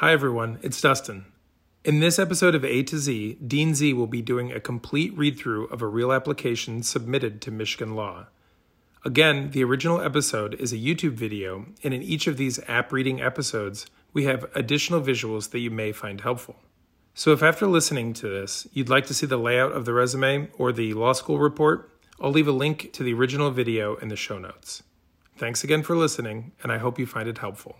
Hi, everyone. It's Dustin. In this episode of A to Z, Dean Z will be doing a complete read through of a real application submitted to Michigan Law. Again, the original episode is a YouTube video, and in each of these app reading episodes, we have additional visuals that you may find helpful. So, if after listening to this, you'd like to see the layout of the resume or the law school report, I'll leave a link to the original video in the show notes. Thanks again for listening, and I hope you find it helpful.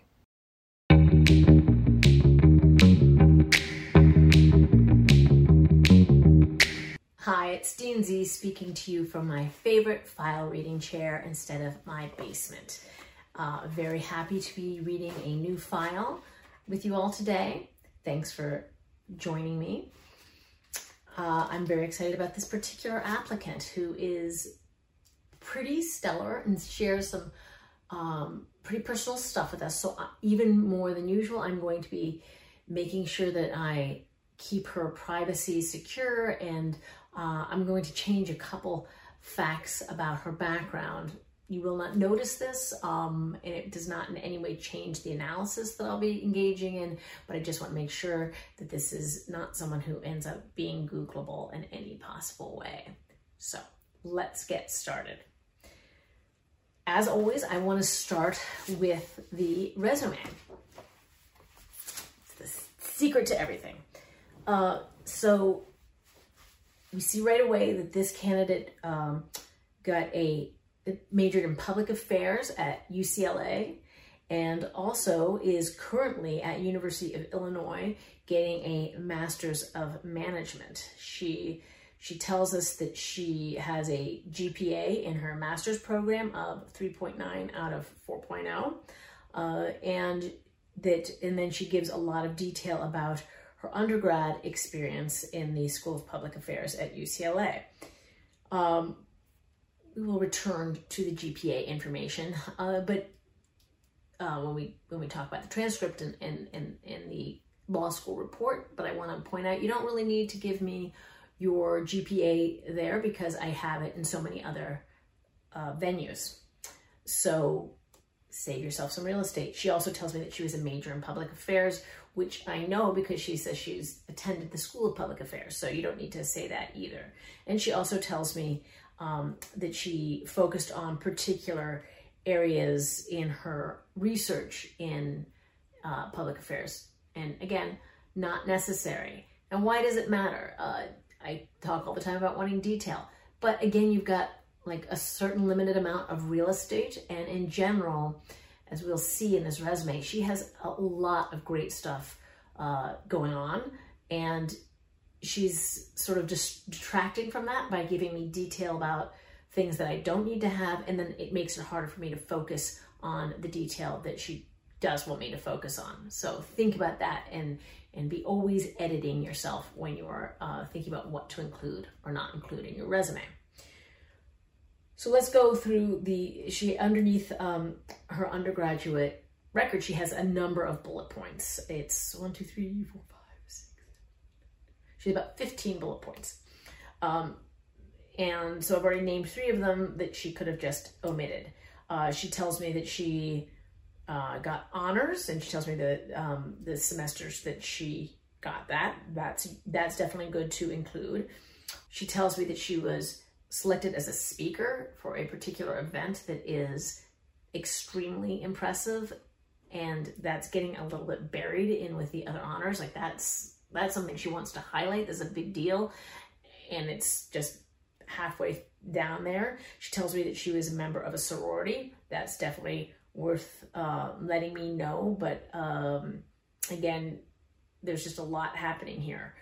Hi, it's Dean Z speaking to you from my favorite file reading chair instead of my basement. Uh, very happy to be reading a new file with you all today. Thanks for joining me. Uh, I'm very excited about this particular applicant who is pretty stellar and shares some um, pretty personal stuff with us. So uh, even more than usual, I'm going to be making sure that I keep her privacy secure and uh, I'm going to change a couple facts about her background you will not notice this, um, and it does not in any way change the analysis that I'll be engaging in, but I just want to make sure that this is not someone who ends up being Googleable in any possible way. So let's get started. As always, I want to start with the resume. It's the secret to everything. Uh, so we see right away that this candidate um, got a majored in public affairs at UCLA and also is currently at University of Illinois getting a master's of management. She she tells us that she has a GPA in her master's program of 3.9 out of 4.0 uh, and that and then she gives a lot of detail about her undergrad experience in the School of Public Affairs at UCLA. Um, we will return to the GPA information, uh, but uh, when we when we talk about the transcript and, and, and, the law school report, but I want to point out you don't really need to give me your GPA there because I have it in so many other uh, venues. So save yourself some real estate. She also tells me that she was a major in public affairs, which I know because she says she's attended the School of Public Affairs. So you don't need to say that either. And she also tells me um, that she focused on particular areas in her research in uh, public affairs. And again, not necessary. And why does it matter? Uh, I talk all the time about wanting detail. But again, you've got like a certain limited amount of real estate. And in general, as we'll see in this resume, she has a lot of great stuff uh, going on. And she's sort of just detracting from that by giving me detail about things that I don't need to have. And then it makes it harder for me to focus on the detail that she does want me to focus on. So think about that and and be always editing yourself when you are uh, thinking about what to include or not include in your resume. So let's go through the, she underneath um, her undergraduate record, she has a number of bullet points. It's one, two, three, four, five, She's about 15 bullet points. Um, and so I've already named three of them that she could have just omitted. Uh, she tells me that she uh, got honors, and she tells me that um, the semesters that she got that. That's that's definitely good to include. She tells me that she was selected as a speaker for a particular event that is extremely impressive, and that's getting a little bit buried in with the other honors. Like that's that's something she wants to highlight as a big deal. And it's just halfway down there. She tells me that she was a member of a sorority. That's definitely worth uh, letting me know. But um, again, there's just a lot happening here.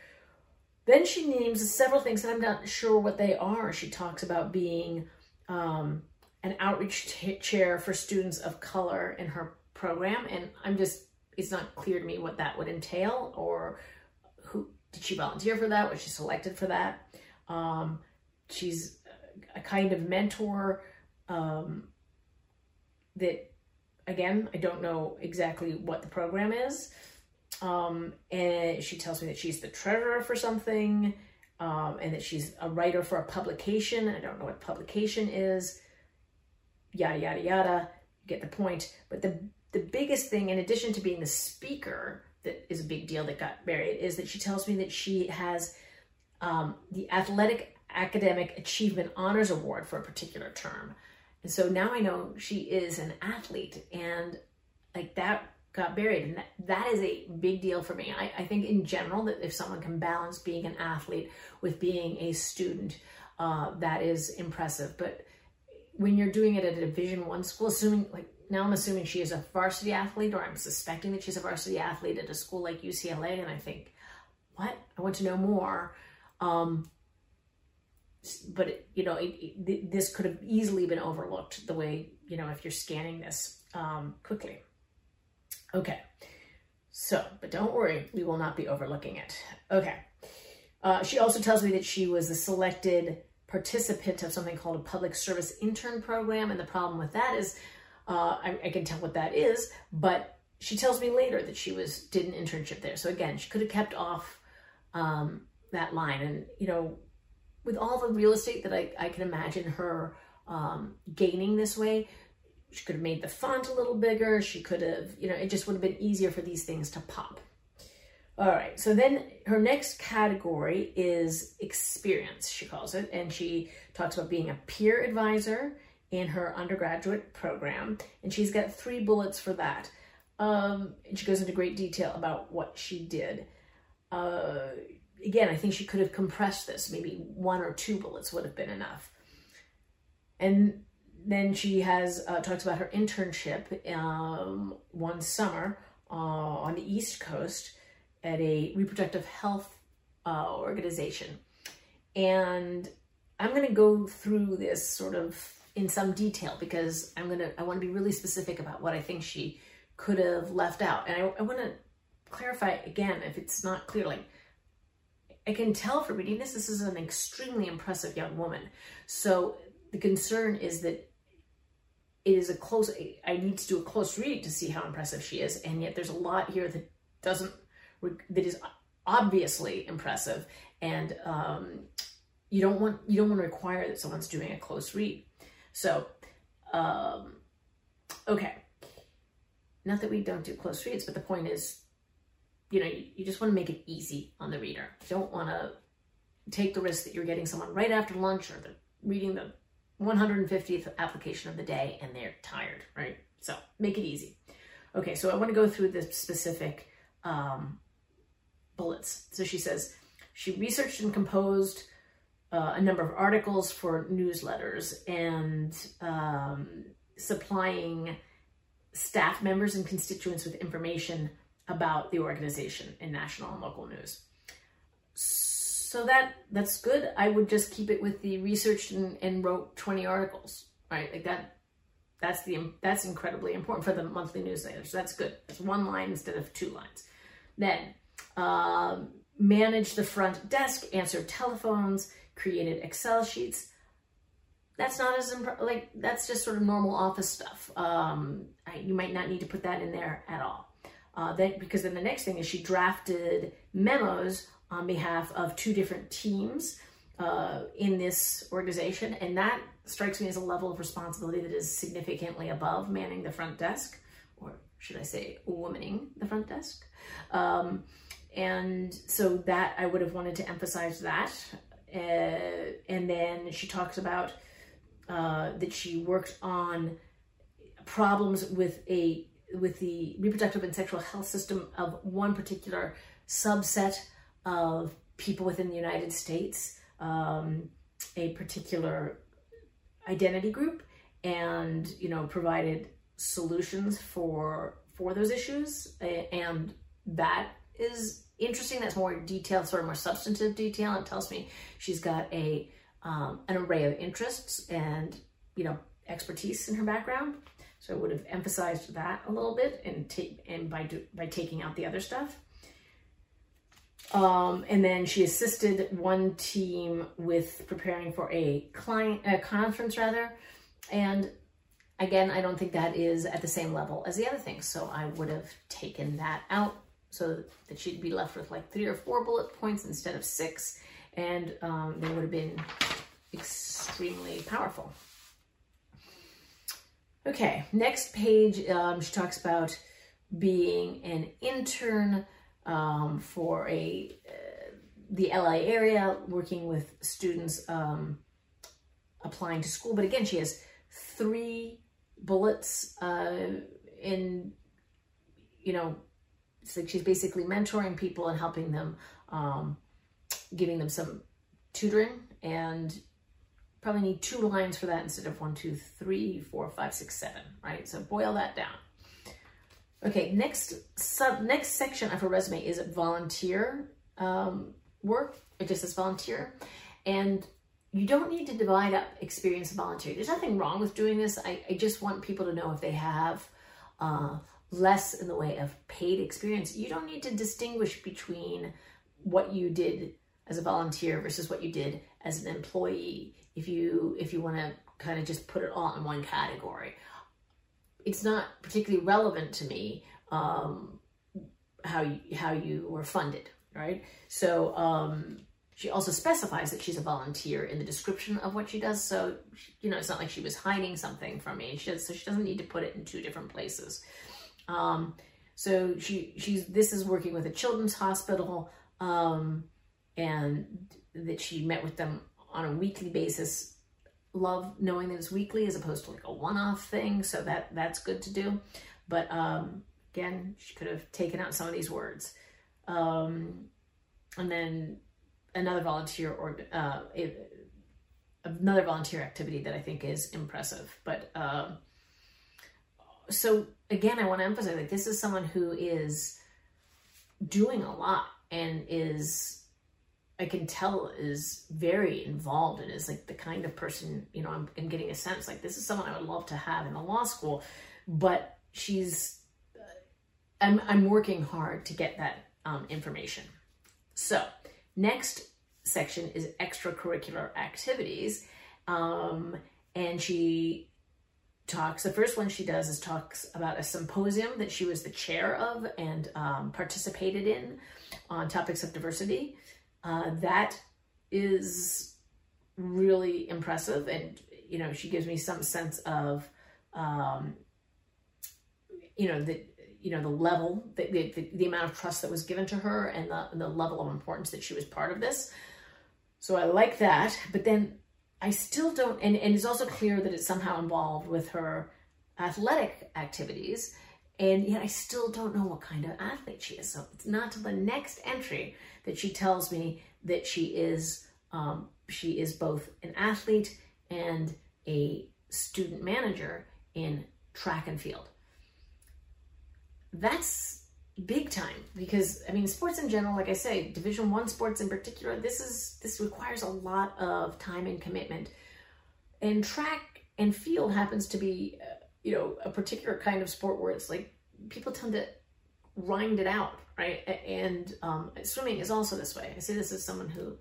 Then she names several things that I'm not sure what they are. She talks about being um, an outreach chair for students of color in her program. And I'm just, it's not clear to me what that would entail or who did she volunteer for that? Was she selected for that? Um, she's a kind of mentor um, that, again, I don't know exactly what the program is. Um, and she tells me that she's the treasurer for something um, and that she's a writer for a publication. I don't know what publication is. Yada, yada, yada. You get the point. But the, the biggest thing, in addition to being the speaker, that is a big deal that got buried is that she tells me that she has um, the Athletic Academic Achievement Honors Award for a particular term. And so now I know she is an athlete and like that got buried. And that, that is a big deal for me. I, I think in general that if someone can balance being an athlete with being a student, uh, that is impressive. But when you're doing it at a division one school, assuming like now I'm assuming she is a varsity athlete or I'm suspecting that she's a varsity athlete at a school like UCLA. And I think, what? I want to know more. Um, but you know, it, it, this could have easily been overlooked the way, you know, if you're scanning this um, quickly. Okay. So, but don't worry, we will not be overlooking it. Okay. Uh, she also tells me that she was a selected participant of something called a public service intern program. And the problem with that is, uh, I, I, can tell what that is, but she tells me later that she was did an internship there. So again, she could have kept off um, that line. And, you know, with all the real estate that I, I can imagine her um, gaining this way, she could have made the font a little bigger. She could have, you know, it just would have been easier for these things to pop. All right, so then her next category is experience, she calls it, and she talks about being a peer advisor in her undergraduate program, and she's got three bullets for that. Um, and she goes into great detail about what she did. Uh, again, I think she could have compressed this. Maybe one or two bullets would have been enough. And then she has uh, talks about her internship um, one summer uh, on the East Coast at a reproductive health uh, organization. And I'm going to go through this sort of in some detail because I'm going to, I want to be really specific about what I think she could have left out. And I, I want to clarify again, if it's not clear, like I can tell from reading this, this is an extremely impressive young woman. So the concern is that it is a close, I need to do a close read to see how impressive she is. And yet there's a lot here that doesn't that is obviously impressive and um, you don't want you don't want to require that someone's doing a close read so um, okay not that we don't do close reads but the point is you know you, just want to make it easy on the reader you don't want to take the risk that you're getting someone right after lunch or the reading the 150th application of the day and they're tired right so make it easy okay so i want to go through the specific um, bullets. So she says she researched and composed uh, a number of articles for newsletters and um, supplying staff members and constituents with information about the organization in national and local news. So that that's good. I would just keep it with the research and, and wrote 20 articles, right? Like that that's the that's incredibly important for the monthly newsletter. So that's good. It's one line instead of two lines. Then um, managed the front desk, answer telephones, created Excel sheets. That's not as, like, that's just sort of normal office stuff. Um, I, you might not need to put that in there at all. Uh, then, because then the next thing is she drafted memos on behalf of two different teams uh, in this organization. And that strikes me as a level of responsibility that is significantly above manning the front desk, or should I say, womaning the front desk. Um, and so that I would have wanted to emphasize that. Uh, and then she talks about uh, that she worked on problems with a with the reproductive and sexual health system of one particular subset of people within the United States, um, a particular identity group, and you know provided solutions for for those issues, and that is interesting. That's more detailed, sort of more substantive detail. It tells me she's got a um, an array of interests and you know expertise in her background. So I would have emphasized that a little bit and take and by do, by taking out the other stuff. Um, and then she assisted one team with preparing for a client a conference rather, and again, I don't think that is at the same level as the other things. So I would have taken that out so that she'd be left with like three or four bullet points instead of six, and um, they would have been extremely powerful. Okay, next page, um, she talks about being an intern um, for a uh, the LA area, working with students um, applying to school. But again, she has three bullets uh, in, you know, it's like she's basically mentoring people and helping them, um, giving them some tutoring and probably need two lines for that instead of one, two, three, four, five, six, seven, right? So boil that down. Okay, next sub next section of her resume is volunteer um, work. It just says volunteer, and you don't need to divide up experience and volunteer. There's nothing wrong with doing this. I, I just want people to know if they have uh, less in the way of paid experience. You don't need to distinguish between what you did as a volunteer versus what you did as an employee. If you if you want to kind of just put it all in one category, it's not particularly relevant to me um, how you how you were funded, right? So um, she also specifies that she's a volunteer in the description of what she does. So you know, it's not like she was hiding something from me. She, so she doesn't need to put it in two different places. Um, so she she's this is working with a children's hospital, um, and that she met with them on a weekly basis love knowing that it's weekly as opposed to like a one-off thing. So that that's good to do. But um, again, she could have taken out some of these words. Um, and then another volunteer or uh, another volunteer activity that I think is impressive. But uh, so again, I want to emphasize that this is someone who is doing a lot and is I can tell is very involved and is like the kind of person, you know, I'm, I'm, getting a sense like this is someone I would love to have in the law school, but she's, uh, I'm, I'm working hard to get that um, information. So next section is extracurricular activities. Um, and she talks, the first one she does is talks about a symposium that she was the chair of and um, participated in on topics of diversity. Uh, that is really impressive. And, you know, she gives me some sense of, um, you know, the, you know, the level, the, the, the amount of trust that was given to her and the, the level of importance that she was part of this. So I like that. But then I still don't, and, and it's also clear that it's somehow involved with her athletic activities. And yet I still don't know what kind of athlete she is. So it's not till the next entry that she tells me that she is um, she is both an athlete and a student manager in track and field. That's big time because I mean sports in general, like I say, Division One sports in particular, this is this requires a lot of time and commitment. And track and field happens to be, uh, you know, a particular kind of sport where it's like people tend to grind it out, right? And um, swimming is also this way. I say this as someone who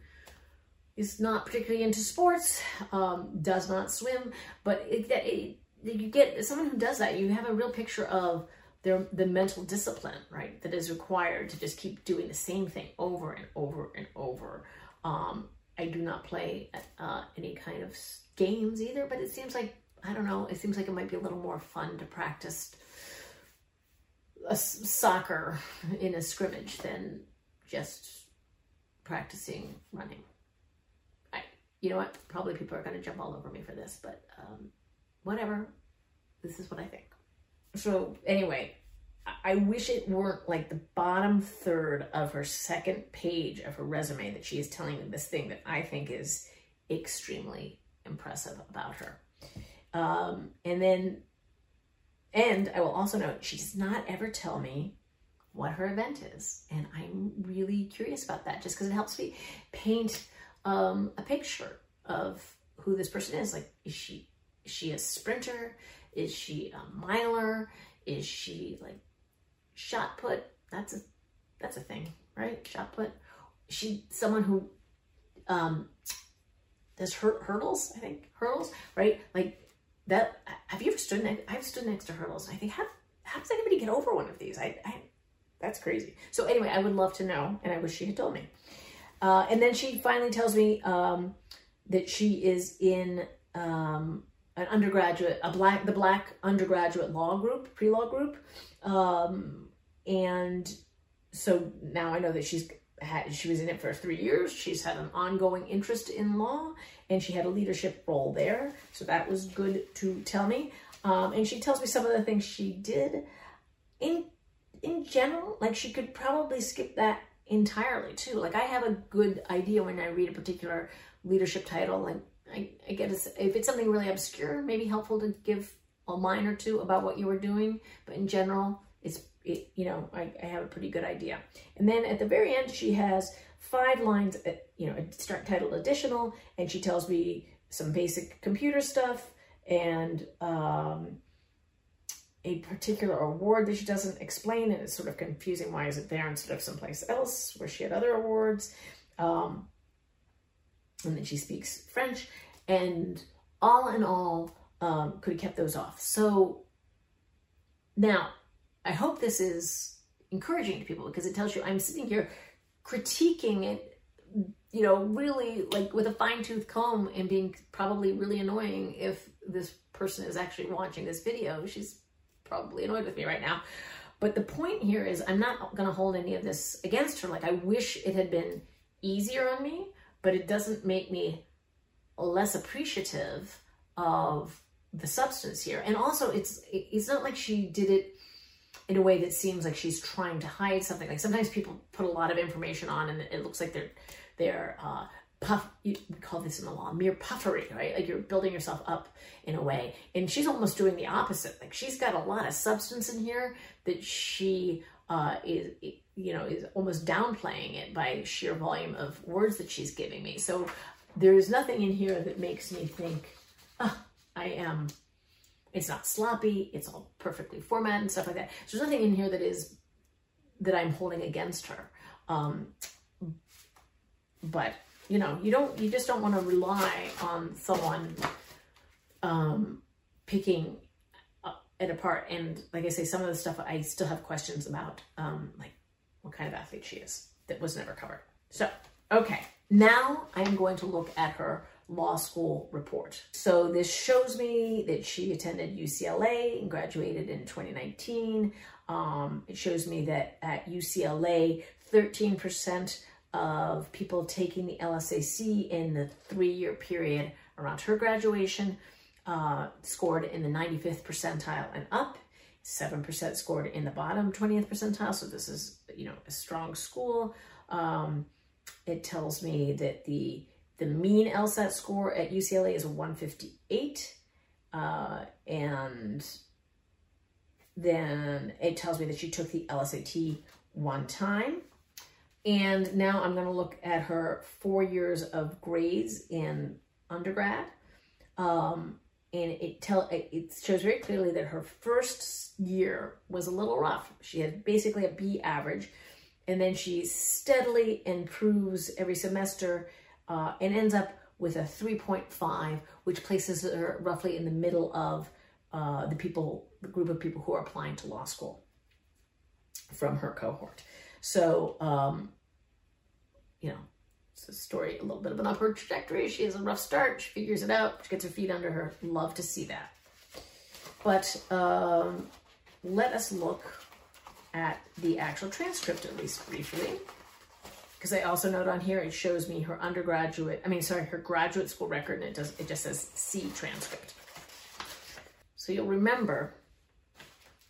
is not particularly into sports, um, does not swim, but it, it, you get someone who does that, you have a real picture of their the mental discipline, right, that is required to just keep doing the same thing over and over and over. Um, I do not play uh, any kind of games either, but it seems like I don't know. It seems like it might be a little more fun to practice soccer in a scrimmage than just practicing running. I, you know what? Probably people are going to jump all over me for this, but um, whatever. This is what I think. So anyway, I wish it weren't like the bottom third of her second page of her resume that she is telling me this thing that I think is extremely impressive about her. Um, and then and I will also note, she does not ever tell me what her event is. And I'm really curious about that just because it helps me paint um, a picture of who this person is. Like, is she, is she a sprinter? Is she a miler? Is she like shot put? That's a, that's a thing, right? Shot put. She someone who um, does hur- hurdles, I think, hurdles, right? Like that have you ever stood next I've stood next to hurdles. I think how how does anybody get over one of these? I, I that's crazy. So anyway, I would love to know, and I wish she had told me. Uh, and then she finally tells me um, that she is in um, an undergraduate, a black, the black undergraduate law group, pre-law group. Um, and so now I know that she's had, she was in it for three years. She's had an ongoing interest in law and she had a leadership role there. So that was good to tell me. Um, and she tells me some of the things she did in, in general, like she could probably skip that entirely too. Like I have a good idea when I read a particular leadership title, like I, I get a, if it's something really obscure, maybe helpful to give a line or two about what you were doing. But in general, it's, it, you know, I, I have a pretty good idea. And then at the very end, she has five lines, uh, you know, start titled additional, and she tells me some basic computer stuff and um, a particular award that she doesn't explain, and it's sort of confusing. Why is it there instead of someplace else where she had other awards? Um, and then she speaks French, and all in all, um, could have kept those off. So now, I hope this is encouraging to people because it tells you I'm sitting here critiquing it, you know, really like with a fine tooth comb and being probably really annoying if this person is actually watching this video. She's probably annoyed with me right now. But the point here is I'm not going to hold any of this against her. Like I wish it had been easier on me, but it doesn't make me less appreciative of the substance here. And also it's it's not like she did it in a way that seems like she's trying to hide something. Like sometimes people put a lot of information on and it looks like they're they're uh, puff, we call this in the law, mere puffery, right? Like you're building yourself up in a way. And she's almost doing the opposite. Like she's got a lot of substance in here that she uh, is, you know, is almost downplaying it by sheer volume of words that she's giving me. So there's nothing in here that makes me think, oh, I am, it's not sloppy, it's all perfectly formatted and stuff like that. So there's nothing in here that is, that I'm holding against her. Um, but you know, you don't, you just don't want to rely on someone um, picking it apart. And like I say, some of the stuff I still have questions about, um, like what kind of athlete she is that was never covered. So, okay, now I'm going to look at her law school report. So this shows me that she attended UCLA and graduated in 2019. Um, it shows me that at UCLA, 13% of people taking the LSAT in the three-year period around her graduation uh, scored in the 95th percentile and up. 7% scored in the bottom 20th percentile. So this is, you know, a strong school. Um, it tells me that the the mean LSAT score at UCLA is 158. Uh, and then it tells me that she took the LSAT one time. And now I'm going to look at her four years of grades in undergrad. Um, and it tell it shows very clearly that her first year was a little rough. She had basically a B average, and then she steadily improves every semester uh, and ends up with a 3.5, which places her roughly in the middle of uh, the people, the group of people who are applying to law school from her cohort. So um, you know, it's a story, a little bit of an upward trajectory. She has a rough start. She figures it out. She gets her feet under her. Love to see that. But um, let us look at the actual transcript, at least briefly. Because I also note on here, it shows me her undergraduate, I mean, sorry, her graduate school record, and it, does, it just says see transcript. So you'll remember,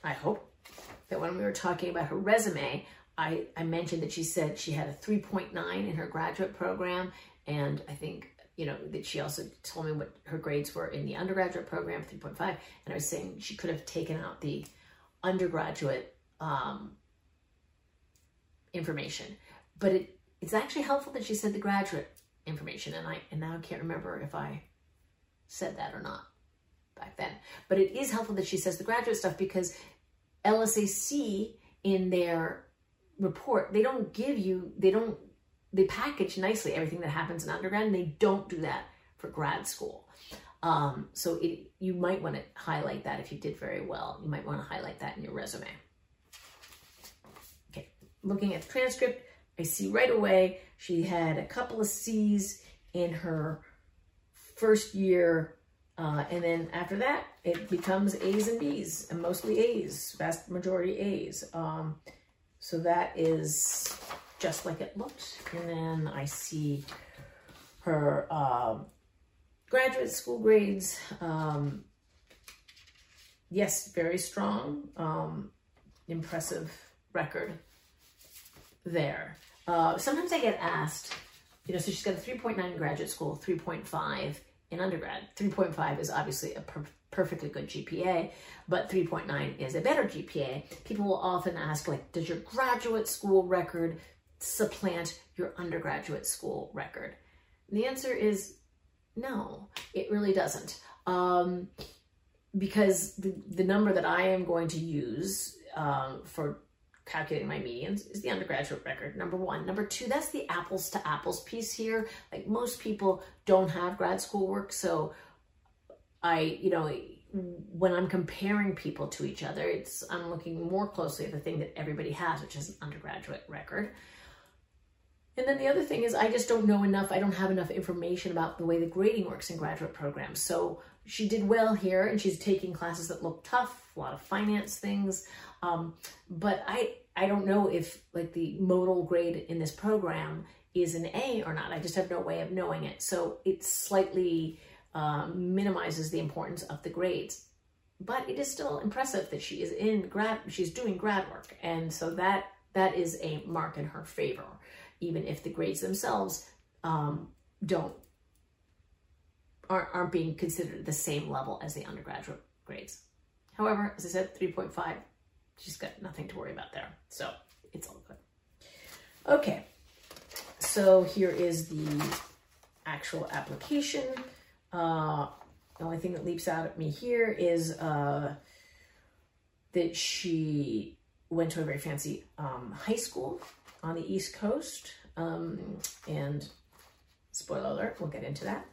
I hope, that when we were talking about her resume, I, I mentioned that she said she had a 3.9 in her graduate program. And I think, you know, that she also told me what her grades were in the undergraduate program, 3.5. And I was saying she could have taken out the undergraduate um, information. But it, it's actually helpful that she said the graduate information. And I and now I can't remember if I said that or not back then. But it is helpful that she says the graduate stuff because LSAC in their report, they don't give you, they don't, they package nicely everything that happens in undergrad and they don't do that for grad school. Um, so it, you might want to highlight that if you did very well. You might want to highlight that in your resume. Okay, looking at the transcript, I see right away she had a couple of C's in her first year Uh, and then after that, it becomes A's and B's, and mostly A's, vast majority A's. Um, so that is just like it looked. And then I see her uh, graduate school grades. Um, yes, very strong, um, impressive record there. Uh, sometimes I get asked, you know, so she's got a 3.9 in graduate school, 3.5 in undergrad. 3.5 is obviously a per perfectly good GPA, but 3.9 is a better GPA. People will often ask, like, does your graduate school record supplant your undergraduate school record? And the answer is no, it really doesn't. Um, because the, the number that I am going to use um, for calculating my medians is the undergraduate record, number one. Number two, that's the apples to apples piece here. Like most people don't have grad school work, so I, you know, when I'm comparing people to each other, it's I'm looking more closely at the thing that everybody has, which is an undergraduate record. And then the other thing is I just don't know enough, I don't have enough information about the way the grading works in graduate programs. So she did well here and she's taking classes that look tough, a lot of finance things. Um, but I, I don't know if like the modal grade in this program is an A or not. I just have no way of knowing it. So it slightly uh, minimizes the importance of the grades. But it is still impressive that she is in grad, she's doing grad work. And so that that is a mark in her favor even if the grades themselves um, don't aren't, aren't being considered the same level as the undergraduate grades. However, as I said, 3.5, she's got nothing to worry about there. So it's all good. Okay, so here is the actual application. Uh, the only thing that leaps out at me here is uh, that she went to a very fancy um, high school on the East Coast. Um, and spoiler alert, we'll get into that.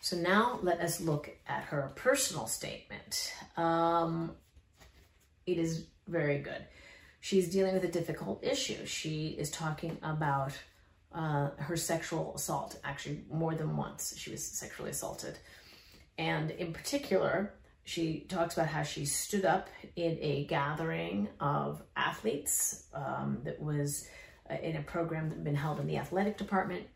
So now let us look at her personal statement. Um, it is very good. She's dealing with a difficult issue. She is talking about uh, her sexual assault, actually more than once she was sexually assaulted. And in particular, she talks about how she stood up in a gathering of athletes um, that was uh, in a program that had been held in the athletic department.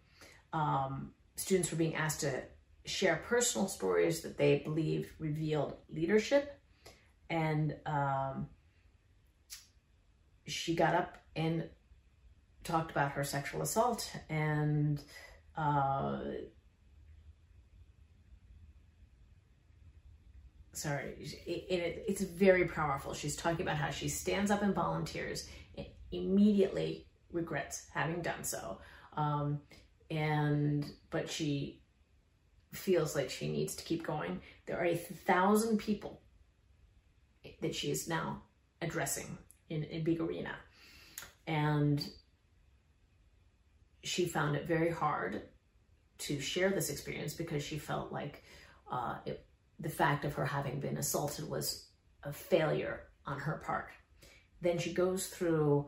Um, students were being asked to share personal stories that they believe revealed leadership. And um, she got up and talked about her sexual assault and uh, sorry, it, it, it's very powerful. She's talking about how she stands up and volunteers and immediately regrets having done so. Um, and, but she feels like she needs to keep going. There are a thousand people that she is now addressing in, in Big Arena. And she found it very hard to share this experience because she felt like uh, it, the fact of her having been assaulted was a failure on her part. Then she goes through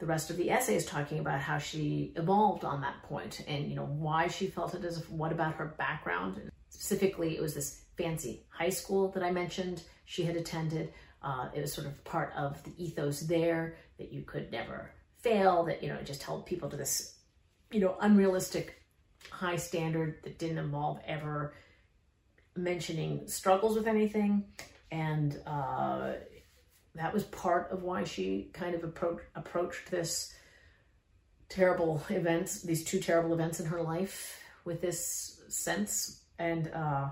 the rest of the essay is talking about how she evolved on that point and you know why she felt it as what about her background? Specifically it was this fancy high school that i mentioned she had attended. Uh, it was sort of part of the ethos there that you could never fail that you know it just held people to this you know unrealistic high standard that didn't involve ever mentioning struggles with anything. And uh, that was part of why she kind of approach, approached this terrible events, these two terrible events in her life with this sense. And uh,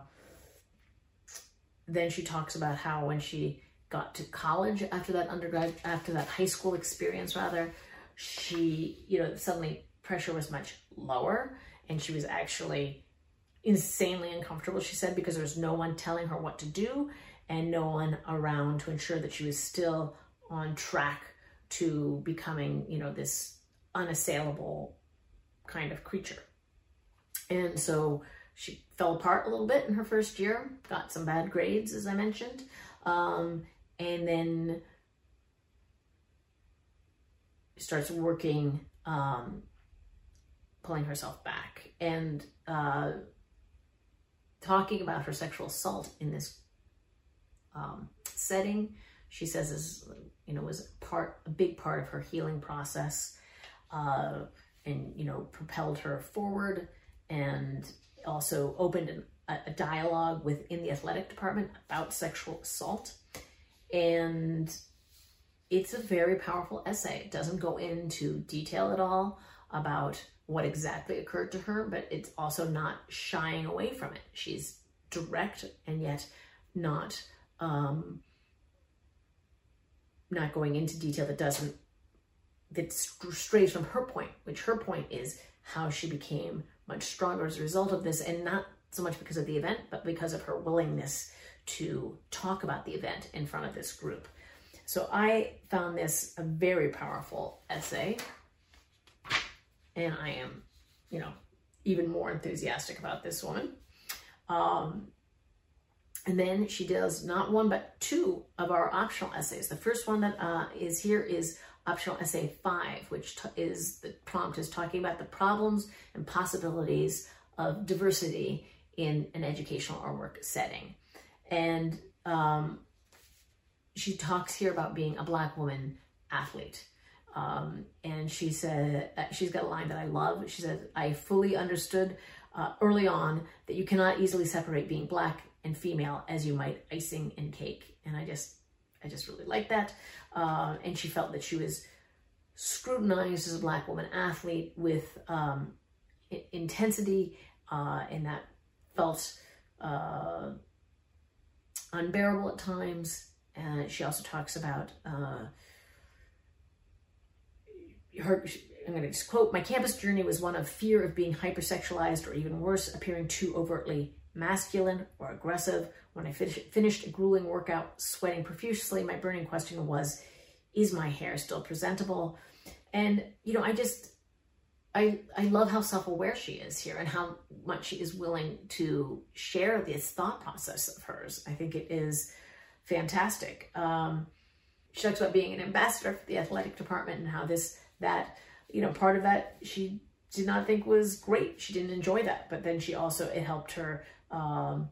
then she talks about how when she got to college after that undergrad, after that high school experience rather, she, you know, suddenly pressure was much lower and she was actually insanely uncomfortable, she said, because there was no one telling her what to do and no one around to ensure that she was still on track to becoming, you know, this unassailable kind of creature. And so she fell apart a little bit in her first year, got some bad grades, as I mentioned, um, and then starts working, um, pulling herself back. And uh, talking about her sexual assault in this um, setting, she says is, you know, was part, a big part of her healing process uh, and, you know, propelled her forward and also opened an, a, a dialogue within the athletic department about sexual assault. And it's a very powerful essay. It doesn't go into detail at all about what exactly occurred to her, but it's also not shying away from it. She's direct and yet not um, not going into detail that doesn't that strays from her point, which her point is how she became much stronger as a result of this, and not so much because of the event, but because of her willingness to talk about the event in front of this group. So I found this a very powerful essay and I am, you know, even more enthusiastic about this one. Um, and then she does not one, but two of our optional essays. The first one that uh, is here is optional essay five, which is the prompt is talking about the problems and possibilities of diversity in an educational or work setting. And um, she talks here about being a Black woman athlete. Um, and she said, uh, she's got a line that I love. She said, I fully understood uh, early on that you cannot easily separate being black and female as you might icing and cake. And I just, I just really like that. Uh, and she felt that she was scrutinized as a black woman athlete with um, intensity uh, and that felt uh, unbearable at times. And she also talks about uh, her, I'm going to just quote, my campus journey was one of fear of being hypersexualized or even worse, appearing too overtly masculine or aggressive. When I finished a grueling workout, sweating profusely, my burning question was, is my hair still presentable? And, you know, I just, I, I love how self-aware she is here and how much she is willing to share this thought process of hers. I think it is fantastic. Um, she talks about being an ambassador for the athletic department and how this that, you know, part of that she did not think was great. She didn't enjoy that. But then she also, it helped her um,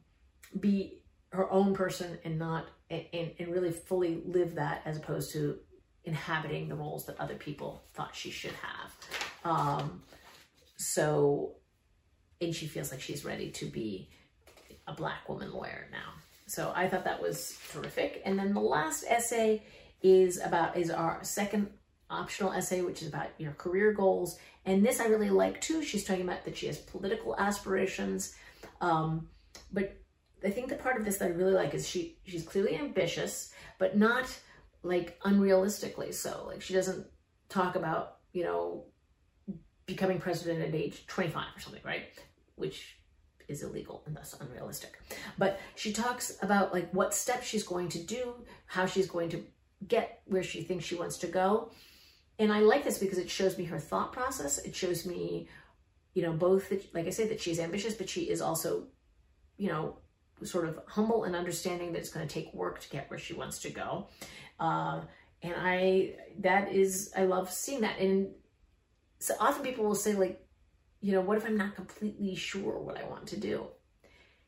be her own person and not, and, and really fully live that as opposed to inhabiting the roles that other people thought she should have. Um, so, and she feels like she's ready to be a black woman lawyer now. So I thought that was terrific. And then the last essay is about, is our second optional essay, which is about your career goals. And this I really like too. She's talking about that she has political aspirations. Um, but I think the part of this that I really like is she she's clearly ambitious, but not like unrealistically so. Like she doesn't talk about, you know, becoming president at age 25 or something, right? Which is illegal and thus unrealistic. But she talks about like what steps she's going to do, how she's going to get where she thinks she wants to go. And I like this because it shows me her thought process. It shows me, you know, both, that, like I said, that she's ambitious, but she is also, you know, sort of humble and understanding that it's going to take work to get where she wants to go. Uh, and I, that is, I love seeing that. And so often people will say like, you know, what if I'm not completely sure what I want to do?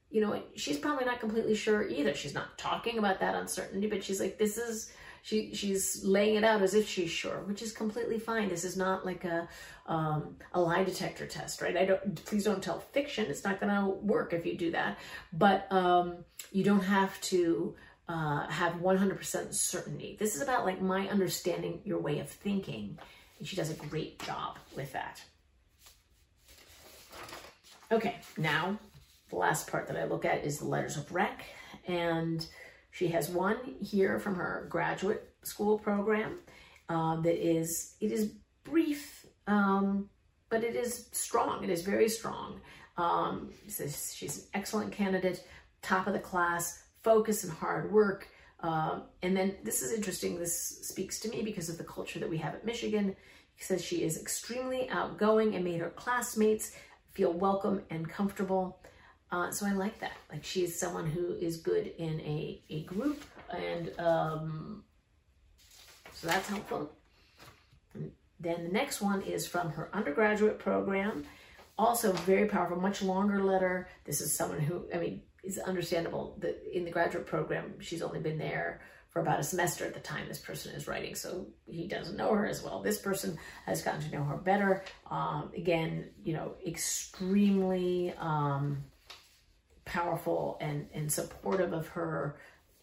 You know, she's probably not completely sure either. She's not talking about that uncertainty, but she's like, this is, she she's laying it out as if she's sure, which is completely fine. This is not like a um, a lie detector test, right? I don't. Please don't tell fiction. It's not going to work if you do that. But um, you don't have to uh, have 100% certainty. This is about like my understanding your way of thinking, and she does a great job with that. Okay, now the last part that I look at is the letters of rec, and she has one here from her graduate school program uh, that is, it is brief, um, but it is strong. It is very strong. Um, says she's an excellent candidate, top of the class, focus and hard work. Uh, and then this is interesting. This speaks to me because of the culture that we have at Michigan. He says she is extremely outgoing and made her classmates feel welcome and comfortable. Uh, so I like that. Like she is someone who is good in a, a group and um, so that's helpful. And then the next one is from her undergraduate program also very powerful, much longer letter. This is someone who, I mean, is understandable that in the graduate program, she's only been there for about a semester at the time this person is writing, so he doesn't know her as well. This person has gotten to know her better. Um, again, you know, extremely um, powerful and, and supportive of her.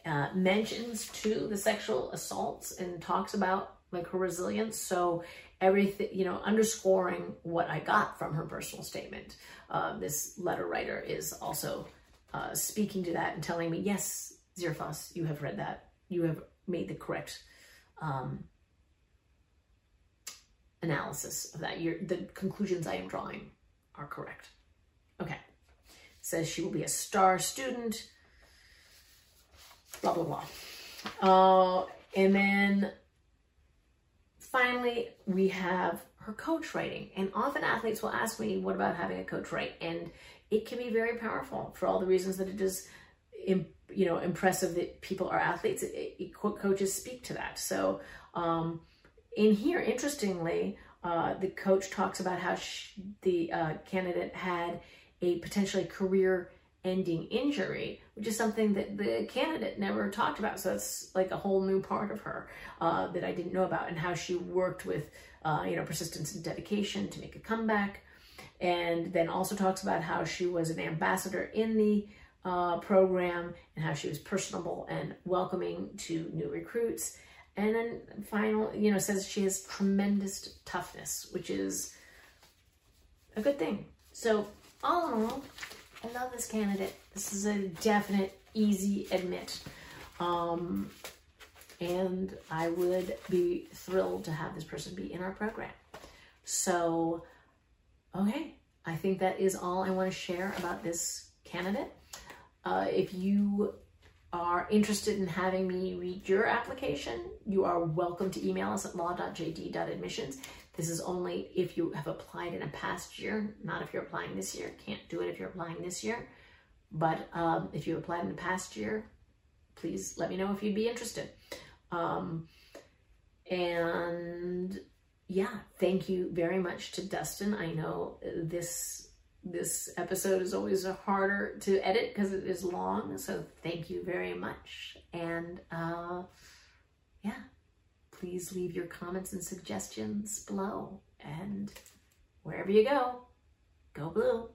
Uh, mentions to the sexual assaults and talks about like her resilience. So everything, you know, underscoring what I got from her personal statement. Uh, this letter writer is also uh, speaking to that and telling me, yes, Zearfoss, you have read that. You have made the correct um, analysis of that. Your, the conclusions I am drawing are correct. Okay. Says she will be a star student. Blah, blah, blah. Uh, and then finally, we have her coach writing. And often athletes will ask me, what about having a coach write? And it can be very powerful for all the reasons that it is, you know, impressive that people are athletes. It, it, coaches speak to that. So um, in here, interestingly, uh, the coach talks about how she, the uh, candidate had a potentially career ending injury, which is something that the candidate never talked about. So it's like a whole new part of her uh, that I didn't know about and how she worked with, uh, you know, persistence and dedication to make a comeback. And then also talks about how she was an ambassador in the uh, program and how she was personable and welcoming to new recruits. And then final, you know, says she has tremendous toughness, which is a good thing. So all in all, I love this candidate. This is a definite easy admit. Um, and I would be thrilled to have this person be in our program. So, okay, I think that is all I want to share about this candidate. Uh, if you are interested in having me read your application, you are welcome to email us at law.jd.admissions. This is only if you have applied in a past year, not if you're applying this year. Can't do it if you're applying this year. But um, if you applied in the past year, please let me know if you'd be interested. Um, and yeah, thank you very much to Dustin. I know this this episode is always harder to edit because it is long. So thank you very much. And uh, yeah please leave your comments and suggestions below. And wherever you go, go blue.